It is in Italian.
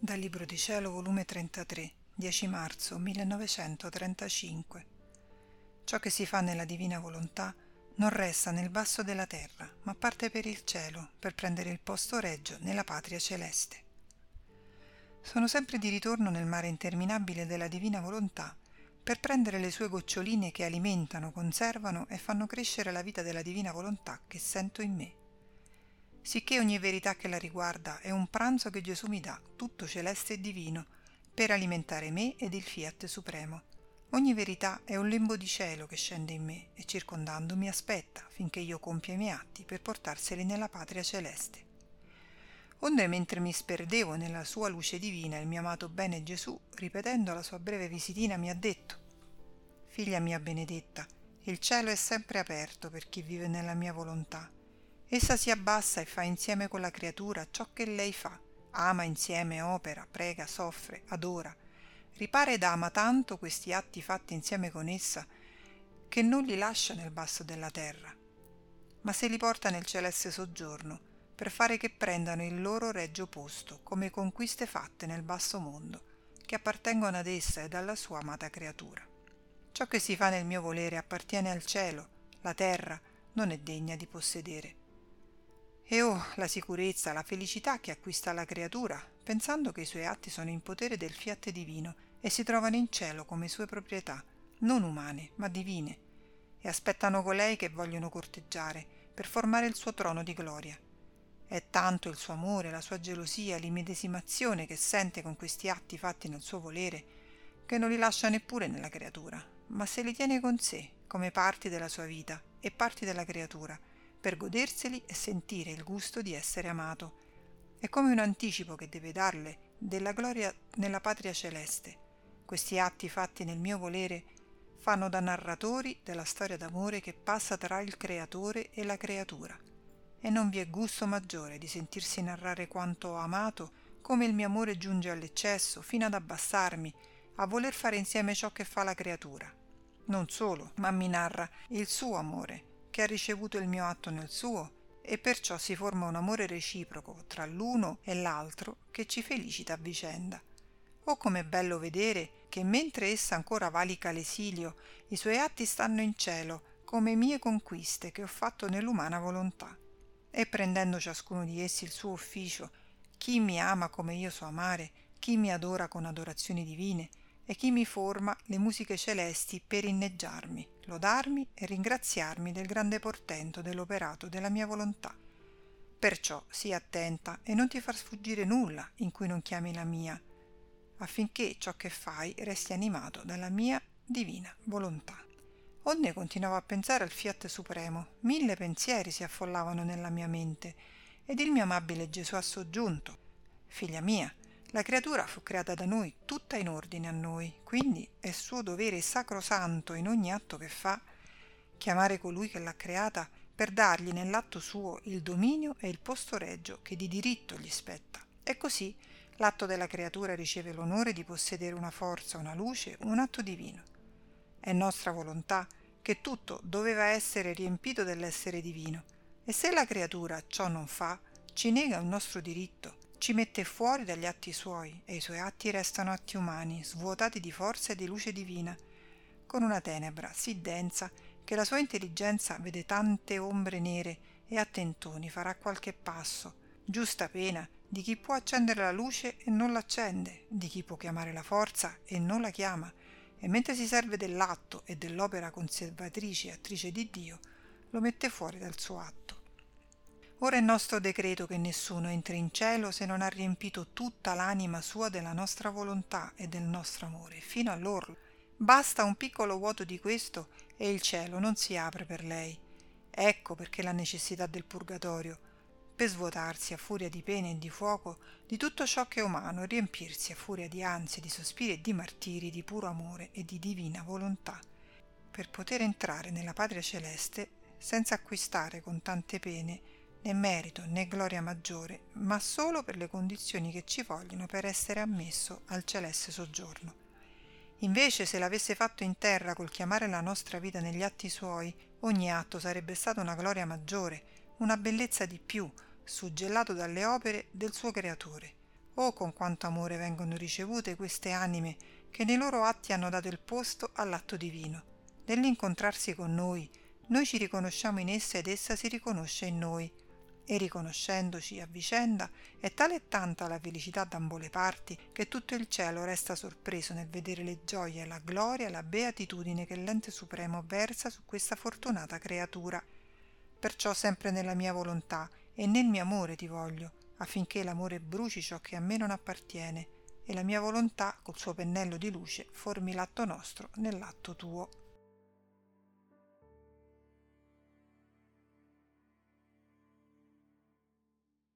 Dal Libro di Cielo, volume 33, 10 marzo 1935. Ciò che si fa nella divina volontà non resta nel basso della terra, ma parte per il cielo per prendere il posto regio nella patria celeste. Sono sempre di ritorno nel mare interminabile della divina volontà per prendere le sue goccioline che alimentano, conservano e fanno crescere la vita della divina volontà che sento in me sicché ogni verità che la riguarda è un pranzo che Gesù mi dà, tutto celeste e divino, per alimentare me ed il fiat supremo. Ogni verità è un lembo di cielo che scende in me e circondandomi aspetta finché io compia i miei atti per portarseli nella patria celeste. Onde mentre mi sperdevo nella sua luce divina il mio amato bene Gesù, ripetendo la sua breve visitina, mi ha detto Figlia mia benedetta, il cielo è sempre aperto per chi vive nella mia volontà Essa si abbassa e fa insieme con la creatura ciò che lei fa, ama insieme, opera, prega, soffre, adora, ripara ed ama tanto questi atti fatti insieme con essa che non li lascia nel basso della terra, ma se li porta nel celeste soggiorno per fare che prendano il loro regio posto come conquiste fatte nel basso mondo, che appartengono ad essa ed alla sua amata creatura. Ciò che si fa nel mio volere appartiene al cielo, la terra non è degna di possedere. E oh, la sicurezza, la felicità che acquista la creatura, pensando che i suoi atti sono in potere del fiat divino e si trovano in cielo come sue proprietà, non umane, ma divine, e aspettano colei che vogliono corteggiare per formare il suo trono di gloria. È tanto il suo amore, la sua gelosia, l'immedesimazione che sente con questi atti fatti nel suo volere, che non li lascia neppure nella creatura, ma se li tiene con sé come parti della sua vita e parti della creatura, per goderseli e sentire il gusto di essere amato. È come un anticipo che deve darle della gloria nella patria celeste. Questi atti fatti nel mio volere fanno da narratori della storia d'amore che passa tra il creatore e la creatura. E non vi è gusto maggiore di sentirsi narrare quanto ho amato, come il mio amore giunge all'eccesso, fino ad abbassarmi, a voler fare insieme ciò che fa la creatura. Non solo, ma mi narra il suo amore, che ha ricevuto il mio atto nel suo e perciò si forma un amore reciproco tra l'uno e l'altro che ci felicita a vicenda. Oh com'è bello vedere che mentre essa ancora valica l'esilio, i suoi atti stanno in cielo come mie conquiste che ho fatto nell'umana volontà. E prendendo ciascuno di essi il suo ufficio, chi mi ama come io so amare, chi mi adora con adorazioni divine, e chi mi forma le musiche celesti per inneggiarmi, lodarmi e ringraziarmi del grande portento dell'operato della mia volontà. Perciò sii attenta e non ti far sfuggire nulla in cui non chiami la mia, affinché ciò che fai resti animato dalla mia divina volontà. Onde continuavo a pensare al fiat supremo, mille pensieri si affollavano nella mia mente, ed il mio amabile Gesù ha soggiunto, Figlia mia, la creatura fu creata da noi tutta in ordine a noi, quindi è suo dovere sacrosanto in ogni atto che fa chiamare colui che l'ha creata per dargli nell'atto suo il dominio e il posto reggio che di diritto gli spetta. E così l'atto della creatura riceve l'onore di possedere una forza, una luce, un atto divino. È nostra volontà che tutto doveva essere riempito dell'essere divino, e se la creatura ciò non fa, ci nega un nostro diritto ci mette fuori dagli atti suoi e i suoi atti restano atti umani, svuotati di forza e di luce divina, con una tenebra sì densa che la sua intelligenza vede tante ombre nere e a tentoni farà qualche passo, giusta pena di chi può accendere la luce e non l'accende, di chi può chiamare la forza e non la chiama, e mentre si serve dell'atto e dell'opera conservatrice e attrice di Dio, lo mette fuori dal suo atto. Ora è nostro decreto che nessuno entri in cielo se non ha riempito tutta l'anima sua della nostra volontà e del nostro amore, fino all'orlo. Basta un piccolo vuoto di questo e il cielo non si apre per lei. Ecco perché la necessità del purgatorio, per svuotarsi a furia di pene e di fuoco di tutto ciò che è umano e riempirsi a furia di ansie, di sospiri e di martiri, di puro amore e di divina volontà, per poter entrare nella patria celeste senza acquistare con tante pene né merito né gloria maggiore, ma solo per le condizioni che ci vogliono per essere ammesso al celeste soggiorno. Invece se l'avesse fatto in terra col chiamare la nostra vita negli atti suoi, ogni atto sarebbe stata una gloria maggiore, una bellezza di più, suggellato dalle opere del suo creatore. oh con quanto amore vengono ricevute queste anime che nei loro atti hanno dato il posto all'atto divino nell'incontrarsi con noi noi ci riconosciamo in essa ed essa si riconosce in noi e riconoscendoci a vicenda è tale e tanta la felicità d'ambo le parti che tutto il cielo resta sorpreso nel vedere le gioie, la gloria la beatitudine che l'ente supremo versa su questa fortunata creatura. Perciò sempre nella mia volontà e nel mio amore ti voglio, affinché l'amore bruci ciò che a me non appartiene, e la mia volontà col suo pennello di luce formi l'atto nostro nell'atto tuo.